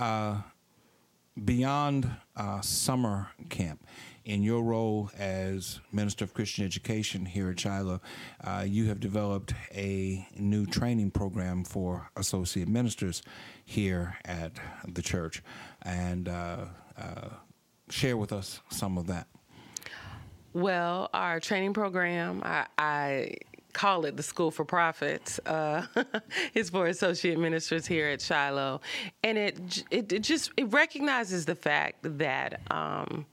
Uh, beyond uh, summer camp, in your role as Minister of Christian Education here at Shiloh, uh, you have developed a new training program for associate ministers here at the church. And uh, uh, share with us some of that. Well, our training program, I, I call it the School for Prophets. Uh, it's for associate ministers here at Shiloh, and it it, it just it recognizes the fact that. Um,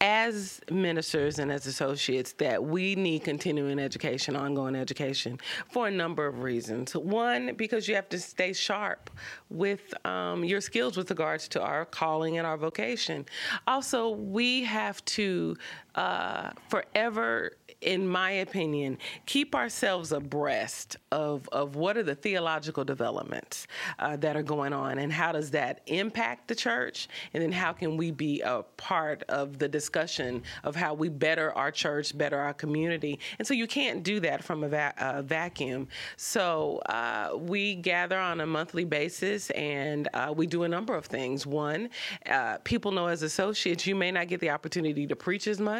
as ministers and as associates that we need continuing education, ongoing education, for a number of reasons. One, because you have to stay sharp with um, your skills with regards to our calling and our vocation. Also, we have to uh, forever in my opinion, keep ourselves abreast of, of what are the theological developments uh, that are going on and how does that impact the church? And then how can we be a part of the discussion of how we better our church, better our community? And so you can't do that from a, va- vacuum. So uh, we gather on a monthly basis and uh, we do a number of things. One, people know as associates, you may not get the opportunity to preach as much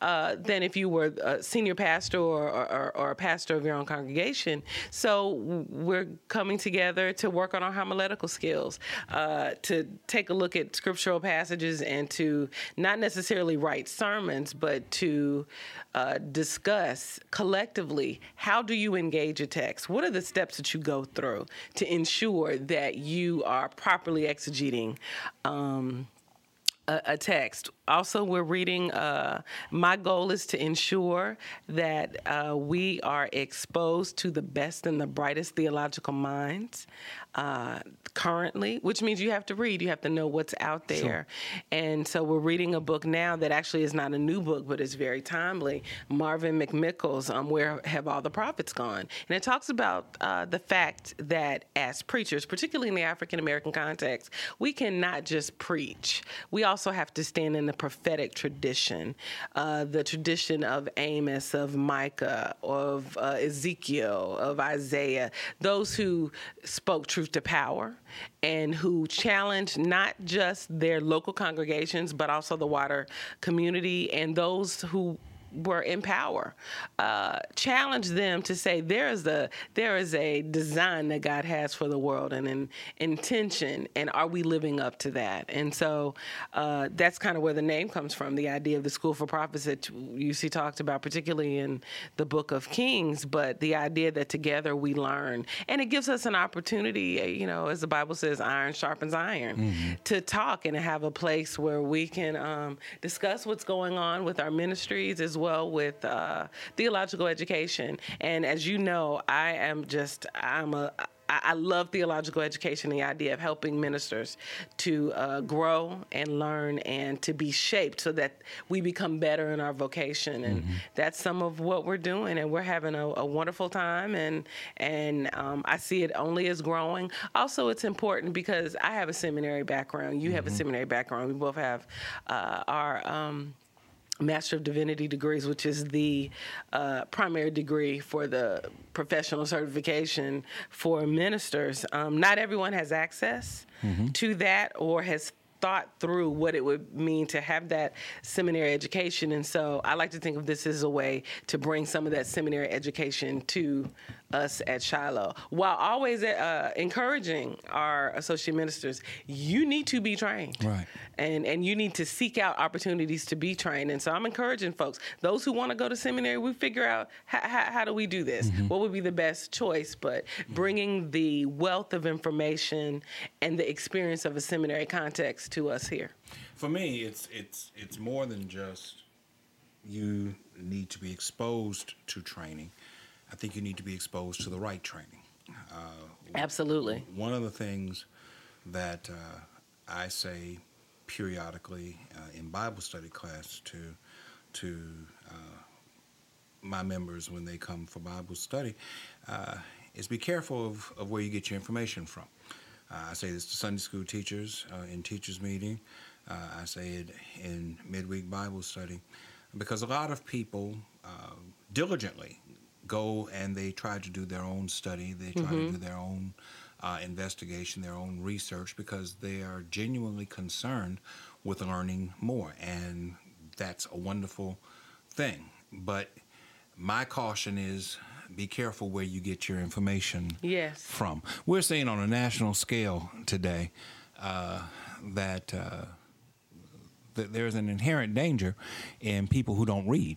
uh, than if you were a senior pastor or, or, or, a pastor of your own congregation. So we're coming together to work on our homiletical skills, uh, to take a look at scriptural passages and to not necessarily write sermons, but to uh, discuss collectively how do you engage a text? What are the steps that you go through to ensure that you are properly exegeting? Um, a, text. Also, we're reading. Uh, my goal is to ensure that uh, we are exposed to the best and the brightest theological minds uh, currently, which means you have to read. You have to know what's out there. Sure. And so we're reading a book now that actually is not a new book, but is very timely. Marvin McMickle's um, "Where Have All the Prophets Gone?" and it talks about uh, the fact that as preachers, particularly in the African American context, we cannot just preach. We also have to stand in the prophetic tradition, uh, the tradition of Amos, of Micah, of uh, Ezekiel, of Isaiah, those who spoke truth to power and who challenged not just their local congregations, but also the wider community and those who were in power, uh, challenge them to say there is a there is a design that God has for the world and an intention, and are we living up to that? And so uh, that's kind of where the name comes from, the idea of the school for prophets that you see talked about, particularly in the Book of Kings. But the idea that together we learn, and it gives us an opportunity, uh, you know, as the Bible says, iron sharpens iron, mm-hmm. to talk and have a place where we can um, discuss what's going on with our ministries as well with uh, theological education. And as you know, I am just, I'm a, I love theological education, the idea of helping ministers to uh, grow and learn and to be shaped so that we become better in our vocation. And mm-hmm. that's some of what we're doing. And we're having a, a wonderful time. And, and um, I see it only as growing. Also, it's important because I have a seminary background. You mm-hmm. have a mm-hmm. seminary background. We both have uh, our. Um, Master of Divinity degrees, which is the uh, primary degree for the professional certification for ministers. Um, not everyone has access mm-hmm. to that or has thought through what it would mean to have that seminary education. And so I like to think of this as a way to bring some of that seminary education to us at Shiloh, while always uh, encouraging our associate ministers, you need to be trained. Right. And, and you need to seek out opportunities to be trained. And so I'm encouraging folks, those who want to go to seminary, we figure out how, how, how do we do this? Mm-hmm. What would be the best choice? But bringing the wealth of information and the experience of a seminary context to us here. For me, it's it's it's more than just you need to be exposed to training I think you need to be exposed to the right training. Uh, Absolutely. One of the things that uh, I say periodically uh, in Bible study class to to uh, my members when they come for Bible study uh, is be careful of, of where you get your information from. Uh, I say this to Sunday school teachers in teachers meeting. I say it in midweek Bible study because a lot of people diligently go and they try to do their own study. They try mm-hmm. to do their own uh, investigation, their own research, because they are genuinely concerned with learning more, and that's a wonderful thing. But my caution is be careful where you get your information Yes. from. We're seeing on a national scale today uh, that, uh, that there's an inherent danger in people who don't read.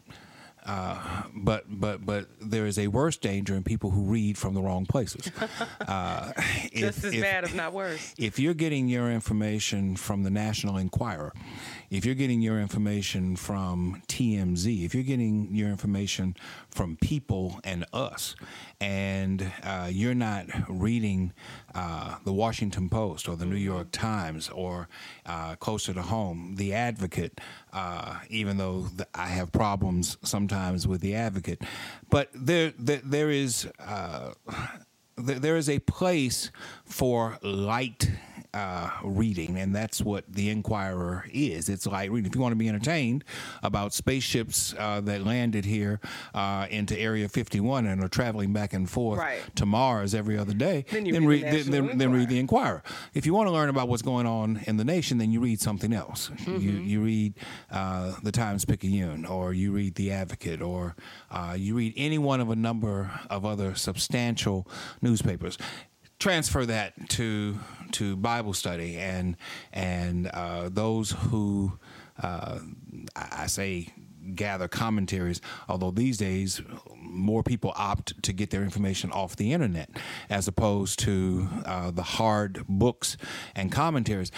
Uh, but but but there is a worse danger in people who read from the wrong places. Uh, Just as bad, if not worse. if you're getting your information from the National Enquirer, if you're getting your information from TMZ, if you're getting your information from People and Us, and uh, you're not reading uh, the Washington Post or the New York Times or uh, closer to home, The Advocate, uh, even though th- I have problems sometimes with The Advocate, but there there, there is uh, th- there is a place for light uh, reading, and that's what the Enquirer is. It's light reading. If you want to be entertained about spaceships uh, that landed here uh, into Area 51 and are traveling back and forth Right. to Mars every other day, Then you read the then, then, then read the Enquirer. If you want to learn about what's going on in the nation, then you read something else. You, Mm-hmm. you read uh, the Times Picayune, or you read the Advocate, or uh, you read any one of a number of other substantial newspapers. Transfer that to to Bible study and and uh, those who uh, I say gather commentaries. Although these days more people opt to get their information off the internet as opposed to uh, the hard books and commentaries.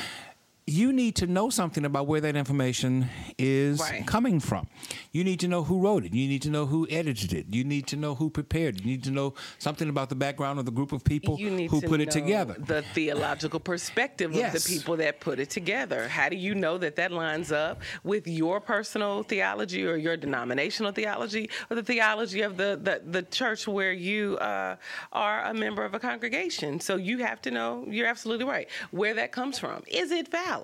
You need to know something about where that information is Right. coming from. You need to know who wrote it. You need to know who edited it. You need to know who prepared it. You need to know something about the background of the group of people who put it together. The theological perspective of the people that put it together. How do you know that that lines up with your personal theology or your denominational theology or the theology of the, the, the church where you uh, are a member of a congregation? So you have to know, you're absolutely right, where that comes from. Is it valid?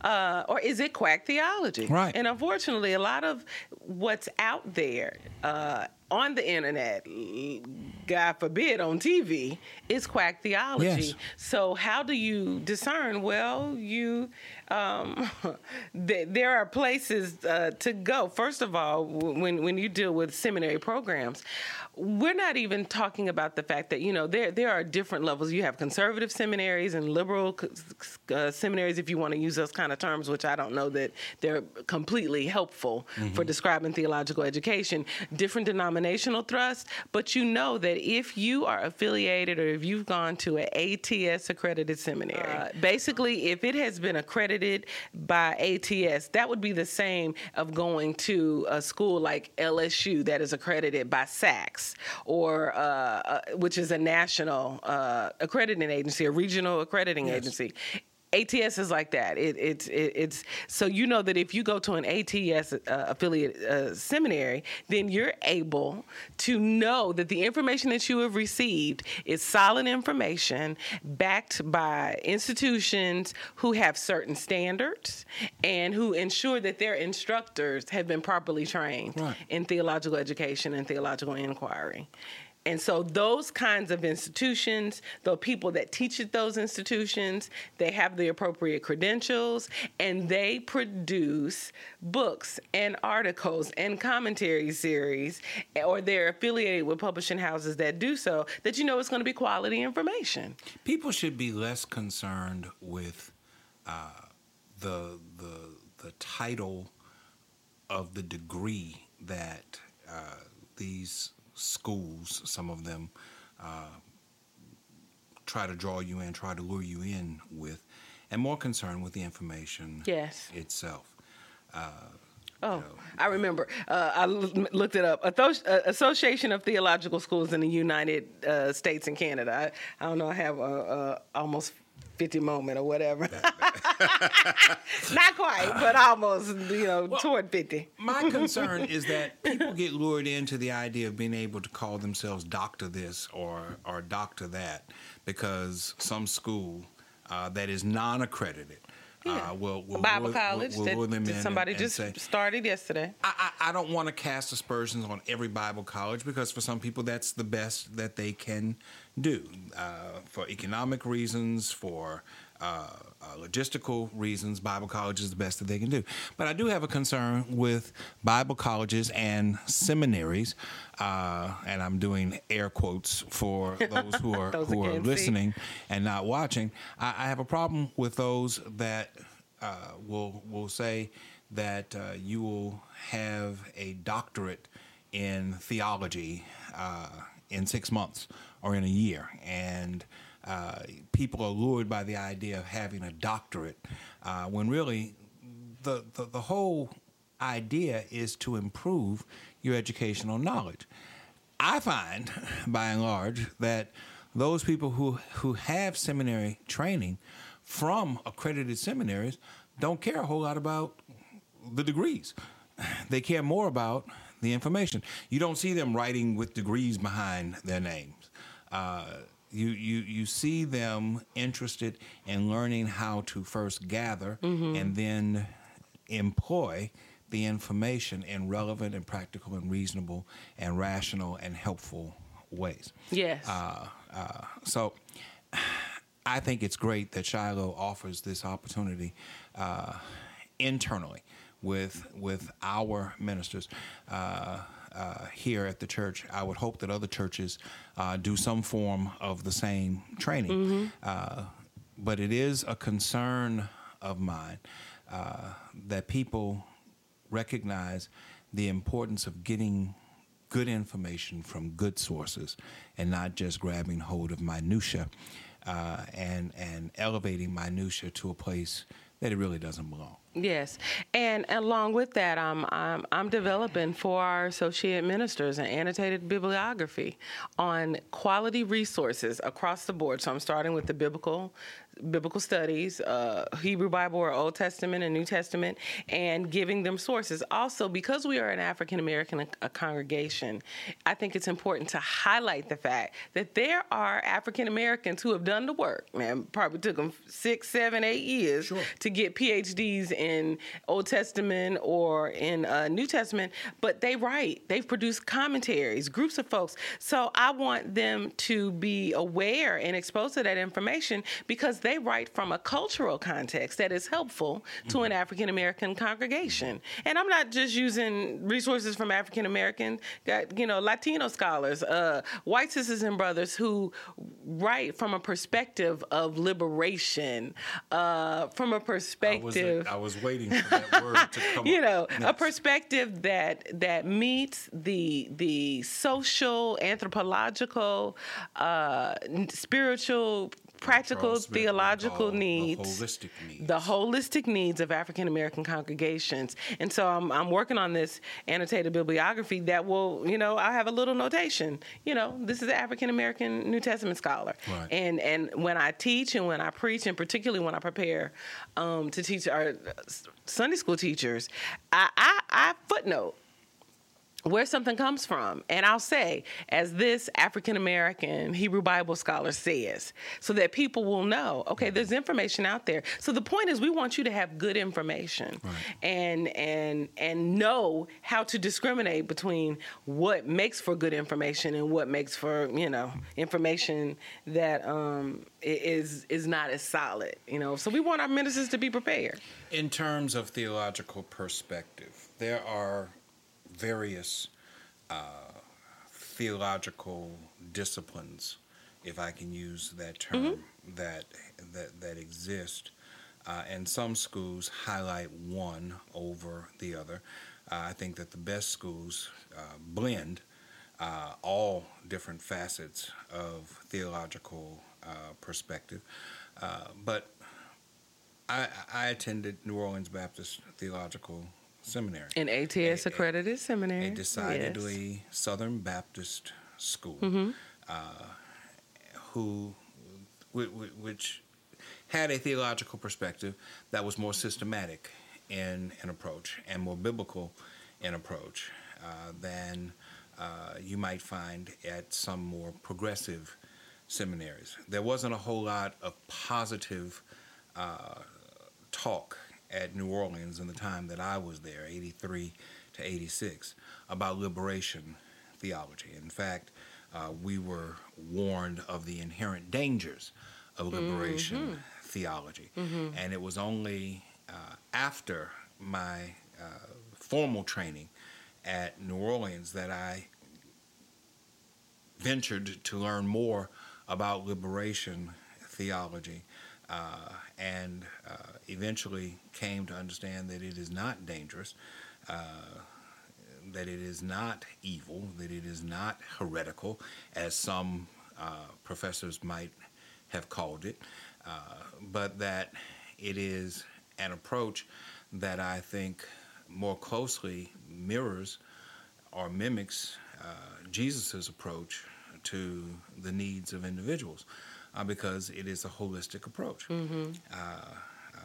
Uh, or is it quack theology? Right. And unfortunately, a lot of what's out there uh, on the internet, God forbid, on TV, is quack theology. Yes. So how do you discern? Well, you um, th- there are places uh, to go. First of all, when when you deal with seminary programs, we're not even talking about the fact that you know there there are different levels. You have conservative seminaries and liberal uh, seminaries, if you want to use those kind of terms, which I don't know that they're completely helpful for describing theological education. Different denominational thrusts, but you know that if you are affiliated or if you've gone to an ATS accredited seminary, uh, basically, if it has been accredited by ATS, that would be the same of going to a school like LSU that is accredited by SACS, or uh, uh, which is a national uh, accrediting agency, a regional accrediting agency. ATS is like that. It, it's it, it's so you know that if you go to an ATS uh, affiliate uh, seminary, then you're able to know that the information that you have received is solid information backed by institutions who have certain standards and who ensure that their instructors have been properly trained Right. in theological education and theological inquiry. And so those kinds of institutions, the people that teach at those institutions, they have the appropriate credentials and they produce books and articles and commentary series or they're affiliated with publishing houses that do so that you know it's going to be quality information. People should be less concerned with uh, the the the title of the degree that uh, these schools, some of them, uh, try to draw you in, try to lure you in with, and more concerned with the information Yes. itself. Oh, I remember. Uh, I l- looked it up. Uh, Association of Theological Schools in the United uh, States and Canada. I, I don't know. I have a, a almost fifty moment or whatever. Not quite, but almost. You know, toward fifty. My concern is that people get lured into the idea of being able to call themselves doctor this or or doctor that because some school uh, that is non-accredited Yeah. Uh, we'll, we'll Bible lure- college we'll, that, that somebody and, and just say, started yesterday. I, I, I don't want to cast aspersions on every Bible college because for some people that's the best that they can do uh, for economic reasons, for uh, uh, logistical reasons. Bible college is the best that they can do. But I do have a concern with Bible colleges and seminaries, uh, and I'm doing air quotes for those who are Those who are can't see. listening and not watching. I, I have a problem with those that uh, will will say that uh, you will have a doctorate in theology uh, in six months or in a year, and uh, people are lured by the idea of having a doctorate uh, when really the, the the whole idea is to improve your educational knowledge. I find, by and large, that those people who, who have seminary training from accredited seminaries don't care a whole lot about the degrees. They care more about the information. You don't see them writing with degrees behind their names. Uh, you, you, you see them interested in learning how to first gather and then employ the information in relevant and practical and reasonable and rational and helpful ways. Yes. Uh, uh, so I think it's great that Shiloh offers this opportunity uh, internally with with our ministers. Uh, uh, here at the church, I would hope that other churches uh, do some form of the same training. Uh, but it is a concern of mine uh, that people recognize the importance of getting good information from good sources and not just grabbing hold of minutia uh, and and elevating minutia to a place that it really doesn't belong. Yes, and along with that, I'm I'm, I'm developing for our associate ministers an annotated bibliography on quality resources across the board. So I'm starting with the biblical biblical studies, uh, Hebrew Bible or Old Testament and New Testament, and giving them sources. Also, because we are an African American congregation, I think it's important to highlight the fact that there are African Americans who have done the work. Man, probably took them six, seven, eight years Sure. to get PhDs in Old Testament or in uh, New Testament, but they write. They've produced commentaries, groups of folks. So I want them to be aware and exposed to that information because they write from a cultural context that is helpful to an African American congregation. And I'm not just using resources from African American, you know Latino scholars, uh, white sisters and brothers who write from a perspective of liberation, uh, from a I was, perspective I was waiting for that word to come you up. know a perspective that that meets the the social anthropological uh spiritual practical Charles Smith would theological call the needs holistic needs. the holistic needs of African American congregations. And so I'm, I'm working on this annotated bibliography that will, you know, I have a little notation. You know, this is an African American New Testament scholar. Right. And and when I teach and when I preach, and particularly when I prepare um, to teach our Sunday school teachers, I, I, I footnote where something comes from. And I'll say, as this African American Hebrew Bible scholar says, so that people will know, okay, there's information out there. So the point is we want you to have good information and and and know how to discriminate between what makes for good information and what makes for, you know, information that um is is not as solid, you know. So we want our ministers to be prepared. In terms of theological perspective, there are various uh, theological disciplines, if I can use that term, that that that exist, uh, and some schools highlight one over the other. Uh, I think that the best schools uh, blend uh, all different facets of theological uh, perspective, uh, but I, I attended New Orleans Baptist Theological Seminary, An ATS accredited seminary. a yes. decidedly Southern Baptist school, Mm-hmm. uh, who, whi- whi- which had a theological perspective that was more systematic in an approach and more biblical in approach uh, than uh, you might find at some more progressive seminaries. There wasn't a whole lot of positive uh, talk at New Orleans in the time that I was there, 83 to 86, about liberation theology. In fact, uh, we were warned of the inherent dangers of liberation mm-hmm. theology. Mm-hmm. And it was only uh, after my uh, formal training at New Orleans that I ventured to learn more about liberation theology uh, and uh, eventually came to understand that it is not dangerous, uh, that it is not evil, that it is not heretical, as some uh, professors might have called it, but that it is an approach that I think more closely mirrors or mimics uh, Jesus' approach to the needs of individuals uh, because it is a holistic approach. Mm-hmm. Uh, uh,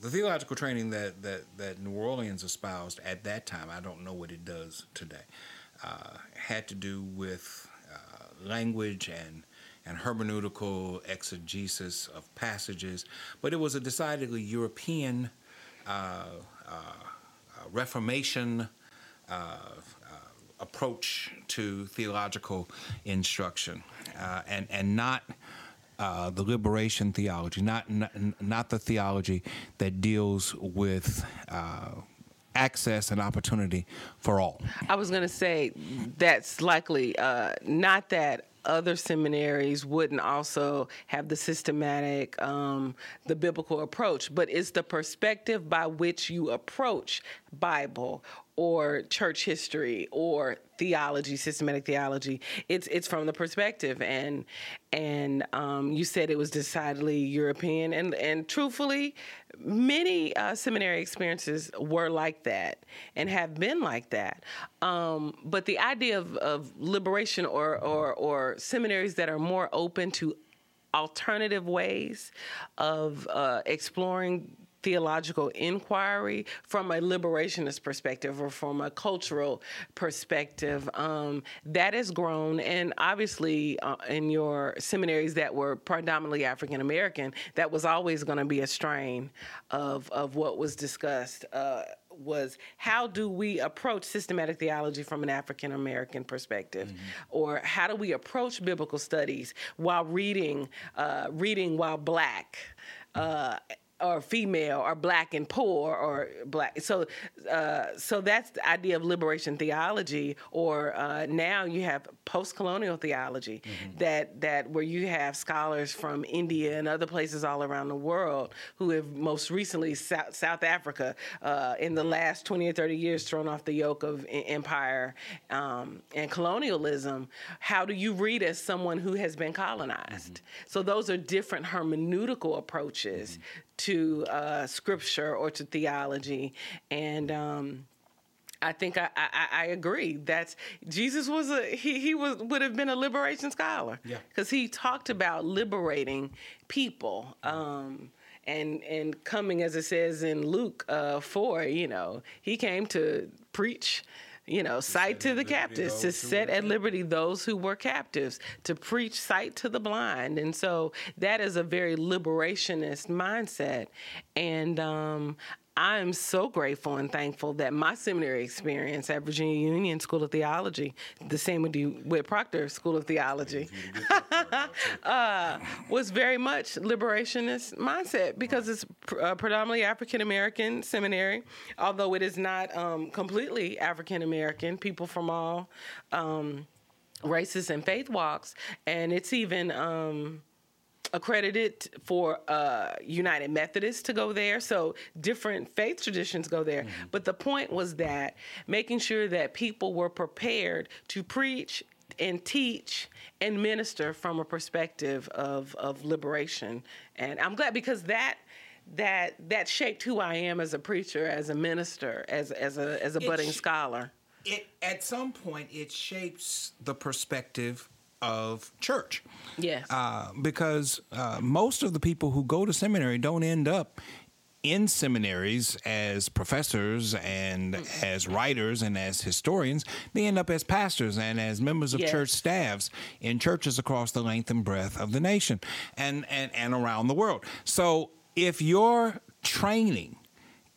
the theological training that, that, that New Orleans espoused at that time, I don't know what it does today, uh, had to do with uh, language and and hermeneutical exegesis of passages, but it was a decidedly European uh, Reformation approach to theological instruction, uh, and and not. Uh, the liberation theology, not, not, not the theology that deals with uh, access and opportunity for all. I was going to say that's likely uh, not that other seminaries wouldn't also have the systematic, um, the biblical approach, but it's the perspective by which you approach Bible or church history or theology, systematic theology. It's it's from the perspective, and and um, you said it was decidedly European, and and truthfully, many uh, seminary experiences were like that and have been like that. Um, but the idea of, of liberation or, or or seminaries that are more open to alternative ways of uh, exploring theological inquiry from a liberationist perspective or from a cultural perspective. Um, that has grown, and obviously, uh, in your seminaries that were predominantly African American, that was always going to be a strain of of what was discussed. Uh, was how do we approach systematic theology from an African American perspective, mm-hmm. or how do we approach biblical studies while reading, uh, reading while black, uh, or female or black and poor or black so uh, so that's the idea of liberation theology or uh, now you have post-colonial theology mm-hmm. that that where you have scholars from India and other places all around the world who have most recently South, South Africa uh, in the last 20 or 30 years thrown off the yoke of empire um, and colonialism how do you read as someone who has been colonized mm-hmm. so those are different hermeneutical approaches mm-hmm to uh, scripture or to theology. And um, I think I, I, I, agree. That's Jesus was a he he was would have been a liberation scholar. Yeah, because he talked about liberating people. Um, and and coming as it says in Luke uh, four, you know, he came to preach you know, sight to the captives, to set at liberty those who were captives, to preach sight to the blind. And so that is a very liberationist mindset. And um, I am so grateful and thankful that my seminary experience at Virginia Union School of Theology, the same with you with Proctor School of Theology, uh, was very much liberationist mindset because it's pr- uh, predominantly African American seminary, although it is not um, completely African American. People from all um, races and faith walks, and it's even. Um, accredited for uh, United Methodists to go there. So different faith traditions go there. Mm-hmm. But the point was that making sure that people were prepared to preach and teach and minister from a perspective of, of liberation. And I'm glad because that that that shaped who I am as a preacher, as a minister, as as a as a budding sh- scholar. It at some point it shapes the perspective of church. Yes. Uh, because uh, most of the people who go to seminary don't end up in seminaries as professors and as writers and as historians, they end up as pastors and as members of yes. church staffs in churches across the length and breadth of the nation and, and, and around the world. So if your training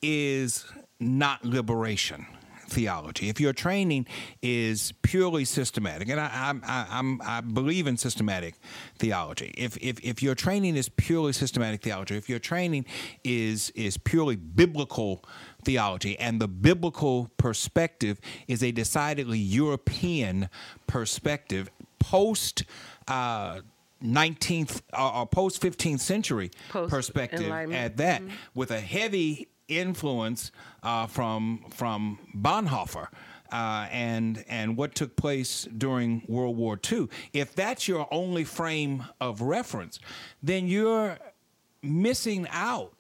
is not liberation theology, if your training is purely systematic, and I, I, I, I believe in systematic theology, if, if, if your training is purely systematic theology, if your training is, is purely biblical theology, and the biblical perspective is a decidedly European perspective post. Uh, 19th or post 15th century Post perspective at that mm-hmm. with a heavy influence uh, from from Bonhoeffer. Uh, and and what took place during World War II. If that's your only frame of reference, then you're missing out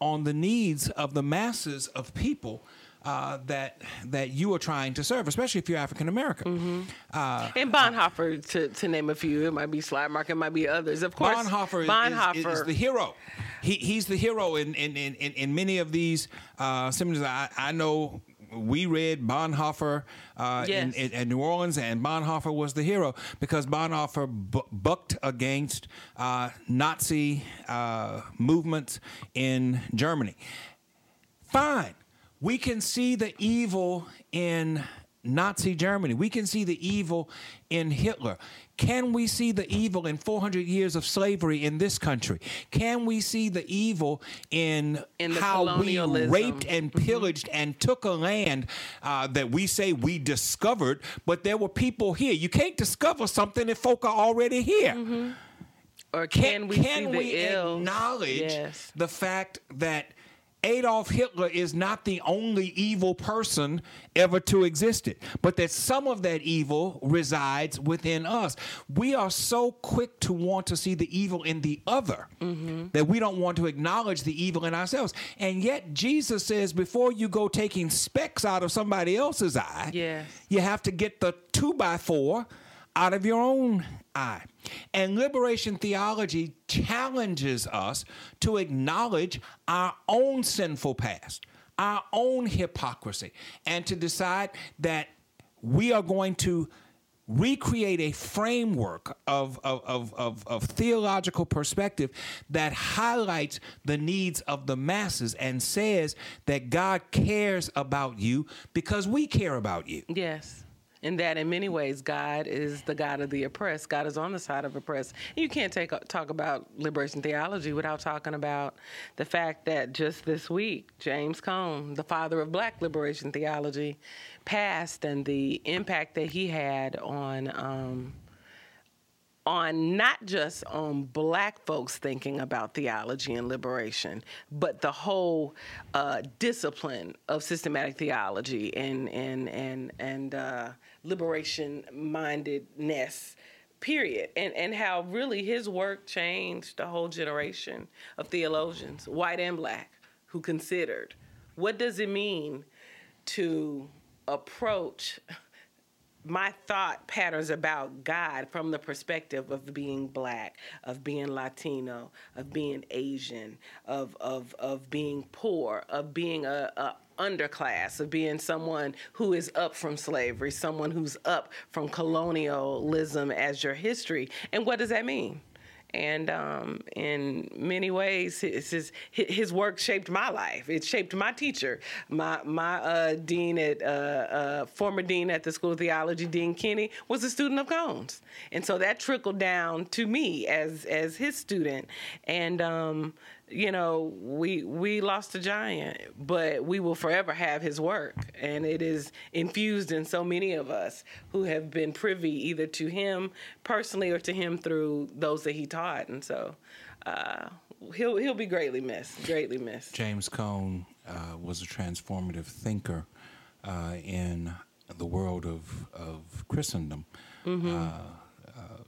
on the needs of the masses of people uh, that that you are trying to serve, especially if you're African American. Mm-hmm. Uh, and Bonhoeffer, to, to name a few, it might be Schleiermacher, it might be others. Of course, Bonhoeffer, Bonhoeffer. Is, is, is the hero. He, he's the hero in in, in, in many of these uh, seminars. I, I know we read Bonhoeffer uh, yes. in, in, in, New Orleans, and Bonhoeffer was the hero because Bonhoeffer bu- bucked against uh, Nazi uh, movements in Germany. Fine we can see the evil in Nazi Germany. We can see the evil in Hitler. Can we see the evil in 400 years of slavery in this country? Can we see the evil in, in how we raped and mm-hmm. pillaged mm-hmm. and took a land uh, that we say we discovered, but there were people here? You can't discover something if folk are already here. Mm-hmm. Or can, can we can we acknowledge yes. the fact that Adolf Hitler is not the only evil person ever to exist, it, but that some of that evil resides within us. We are so quick to want to see the evil in the other mm-hmm. that we don't want to acknowledge the evil in ourselves. And yet, Jesus says before you go taking specks out of somebody else's eye, yes. you have to get the two by four out of your own eye. And liberation theology challenges us to acknowledge our own sinful past, our own hypocrisy, and to decide that we are going to recreate a framework of, of, of, of, of theological perspective that highlights the needs of the masses and says that God cares about you because we care about you. Yes in that in many ways god is the god of the oppressed. God is on the side of oppressed. You can't take talk about liberation theology without talking about the fact that just this week james cone the father of black liberation theology passed and the impact that he had on um, on not just on black folks thinking about theology and liberation, but the whole uh, discipline of systematic theology and and and and uh, liberation mindedness period. And and how really his work changed the whole generation of theologians white and black who considered what does it mean to approach my thought patterns about God from the perspective of being black, of being Latino, of being Asian, of of of being poor, of being a, a underclass, of being someone who is up from slavery, someone who's up from colonialism as your history. And what does that mean? and um, in many ways, his, his work shaped my life. It shaped my teacher, my my uh, dean at uh, uh, former dean at the School of Theology, Dean Kinney, was a student of Cone's, and so that trickled down to me as as his student, and um, you know, we we lost a giant, but we will forever have his work, and it is infused in so many of us who have been privy either to him personally or to him through those that he taught, and so uh, he'll he'll be greatly missed, greatly missed. James Cone uh, was a transformative thinker uh, in the world of of Christendom. Mm-hmm. Uh, uh,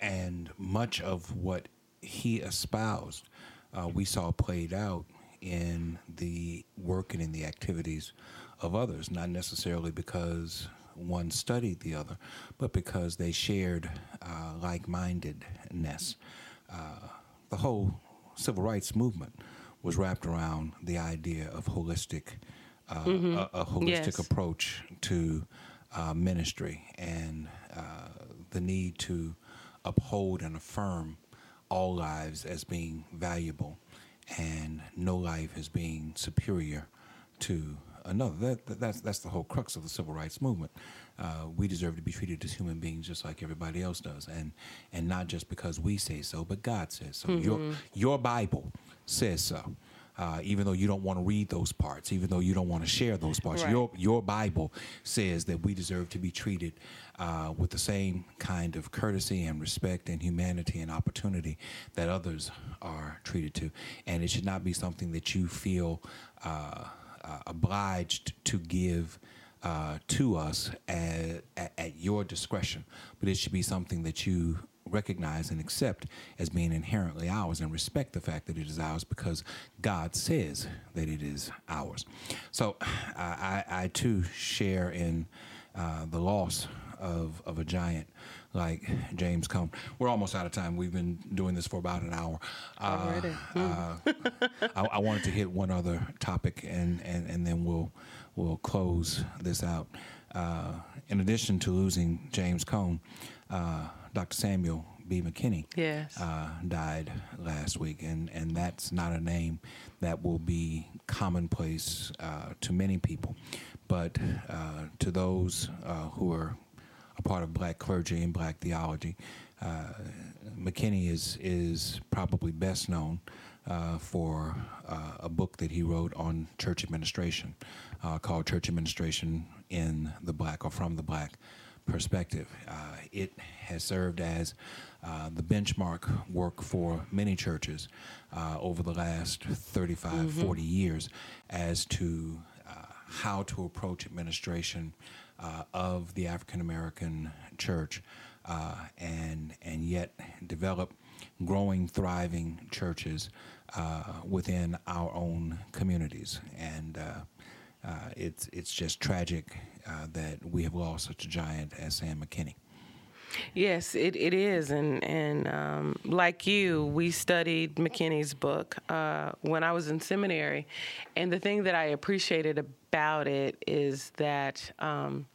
and much of what he espoused, uh, we saw played out in the work and in the activities of others, not necessarily because one studied the other, but because they shared uh, like mindedness. Uh, the whole civil rights movement was wrapped around the idea of holistic, uh, mm-hmm. a, a, holistic yes. approach to uh, ministry and uh, the need to uphold and affirm all lives as being valuable and no life as being superior to another. That, that, that's that's the whole crux of the civil rights movement. Uh, we deserve to be treated as human beings just like everybody else does, and and not just because we say so, but God says so. Your your Bible says so. Uh, even though you don't want to read those parts, even though you don't want to share those parts, Right. your your Bible says that we deserve to be treated uh, with the same kind of courtesy and respect and humanity and opportunity that others are treated to, and it should not be something that you feel uh, uh, obliged to give. Uh, to us at, at, at your discretion, but it should be something that you recognize and accept as being inherently ours and respect the fact that it is ours because God says that it is ours. So I, I, I too share in uh, the loss of, of a giant like James Cone. We're almost out of time. We've been doing this for about an hour. Uh, Already. uh, I, I wanted to hit one other topic and, and, and then we'll we'll close this out. Uh, in addition to losing James Cone, uh, Dr. Samuel B. McKinney Yes. uh, died last week, and, and that's not a name that will be commonplace uh, to many people, but uh, to those uh, who are a part of black clergy and black theology, uh, McKinney is is probably best known uh, for uh, a book that he wrote on church administration uh, called Church Administration in the Black or From the Black Perspective. Uh, it has served as uh, the benchmark work for many churches uh, over the last 35, 40 years as to uh, how to approach administration uh, of the African American church uh, and, and yet develop growing, thriving churches uh, within our own communities. And uh, it's, it's just tragic uh, that we have lost such a giant as Sam McKinney. Yes, it, it is, and and um, like you, we studied McKinney's book uh, when I was in seminary, and the thing that I appreciated about it is that. Um,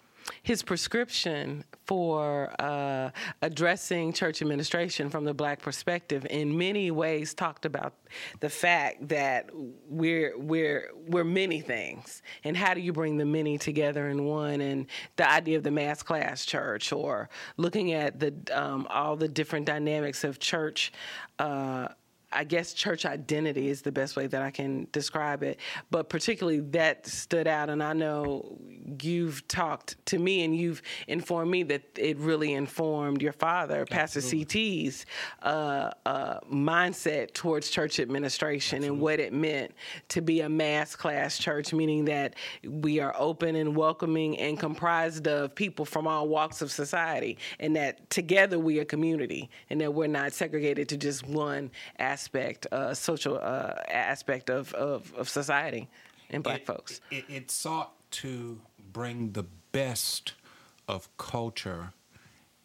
his prescription for uh, addressing church administration from the black perspective in many ways talked about the fact that we're we're we're many things. And how do you bring the many together in one? And the idea of the mass class church or looking at the um, all the different dynamics of church uh, I guess church identity is the best way that I can describe it. But particularly that stood out, and I know you've talked to me and you've informed me that it really informed your father, Pastor CT's uh, uh, mindset towards church administration and what it meant to be a mass class church, meaning that we are open and welcoming and comprised of people from all walks of society, and that together we are community, and that we're not segregated to just one aspect, uh, social uh, aspect of, of, of society and black it, folks. It, it sought to bring the best of culture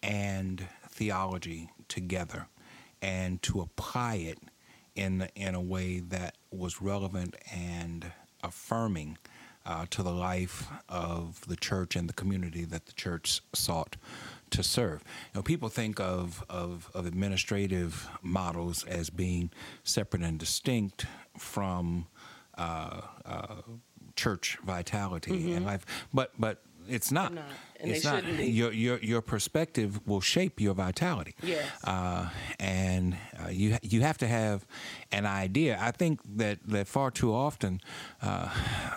and theology together and to apply it in, in a way that was relevant and affirming uh, to the life of the church and the community that the church sought to serve. You know, people think of, of, of administrative models as being separate and distinct from uh, uh, church vitality and life, but but it's not. Mm-hmm. not. And they it's not. shouldn't be. Your your your perspective will shape your vitality. Yes. Uh, and uh, you you have to have an idea. I think that that far too often uh,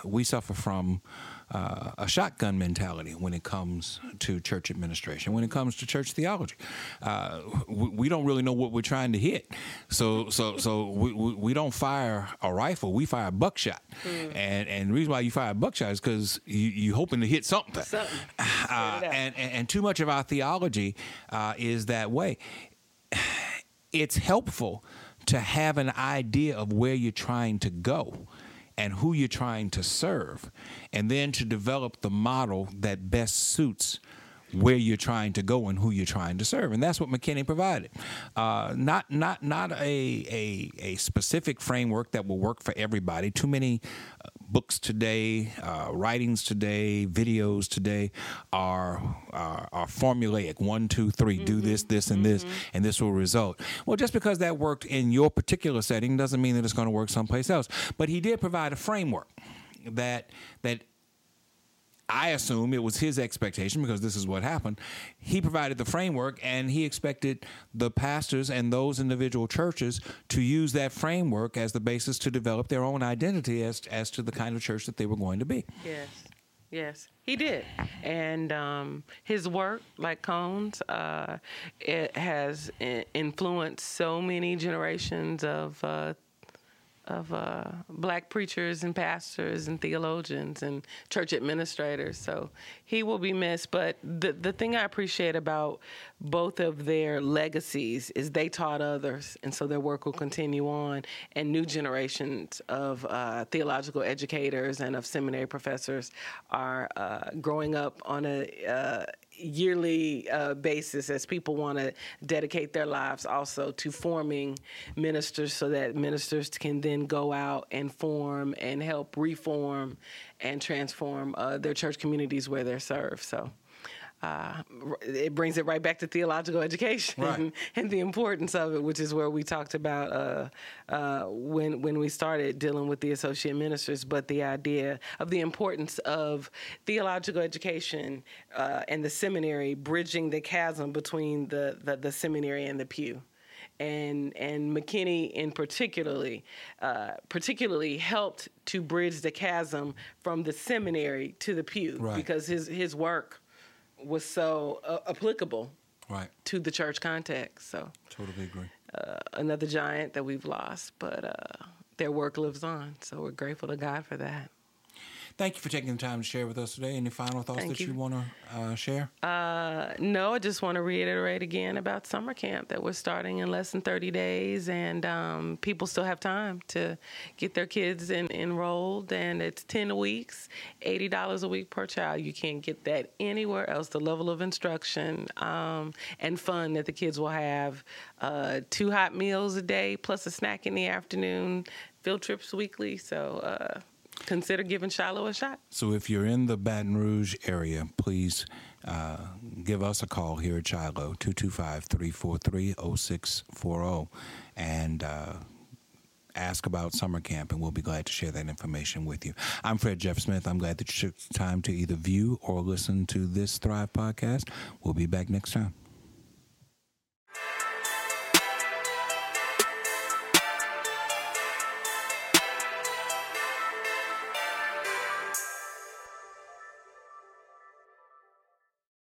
we suffer from. Uh, a shotgun mentality when it comes to church administration, when it comes to church theology, uh, we, we don't really know what we're trying to hit. So, so, so we, we, we don't fire a rifle; we fire buckshot. And and the reason why you fire buckshot is because you you hoping to hit something. Something. Uh, and, and and too much of our theology uh, is that way. It's helpful to have an idea of where you're trying to go and who you're trying to serve, and then to develop the model that best suits where you're trying to go and who you're trying to serve, and that's what McKinney provided. Uh, not not not a, a a specific framework that will work for everybody. Too many uh, books today, uh, writings today, videos today are are, are formulaic. One, two, three. Mm-hmm. Do this, this, and mm-hmm. this, and this will result. Well, just because that worked in your particular setting doesn't mean that it's going to work someplace else. But he did provide a framework that that I assume it was his expectation because this is what happened. He provided the framework and he expected the pastors and those individual churches to use that framework as the basis to develop their own identity as, as to the kind of church that they were going to be. Yes. Yes, he did, and um, his work, like Cone's, uh, it has influenced so many generations of uh, of uh, black preachers and pastors and theologians and church administrators. So he will be missed. But the the thing I appreciate about both of their legacies is they taught others, and so their work will continue on, and new generations of uh, theological educators and of seminary professors are uh, growing up on a uh, yearly uh, basis as people want to dedicate their lives also to forming ministers so that ministers can then go out and form and help reform and transform uh, their church communities where they're served. So uh, it brings it right back to theological education right. and, the importance of it, which is where we talked about uh, uh, when when we started dealing with the associate ministers. But the idea of the importance of theological education uh, and the seminary bridging the chasm between the, the, the seminary and the pew and and McKinney in particularly uh, particularly helped to bridge the chasm from the seminary to the pew right. because his his work was so uh, applicable right to the church context. So totally agree. Uh, another giant that we've lost, but uh, their work lives on. So we're grateful to God for that. Thank you for taking the time to share with us today. Any final thoughts Thank that you, you want to uh, share? Uh, no, I just want to reiterate again about summer camp that we're starting in less than 30 days, and um, people still have time to get their kids in, enrolled. And it's 10 weeks, $80 a week per child. You can't get that anywhere else. The level of instruction um, and fun that the kids will have uh, two hot meals a day plus a snack in the afternoon, field trips weekly. So, uh, consider giving Shiloh a shot. So if you're in the Baton Rouge area, please uh, give us a call here at Shiloh, 225 343 0640, and uh, ask about summer camp, and we'll be glad to share that information with you. I'm Fred Jeff Smith. I'm glad that you took time to either view or listen to this Thrive podcast. We'll be back next time.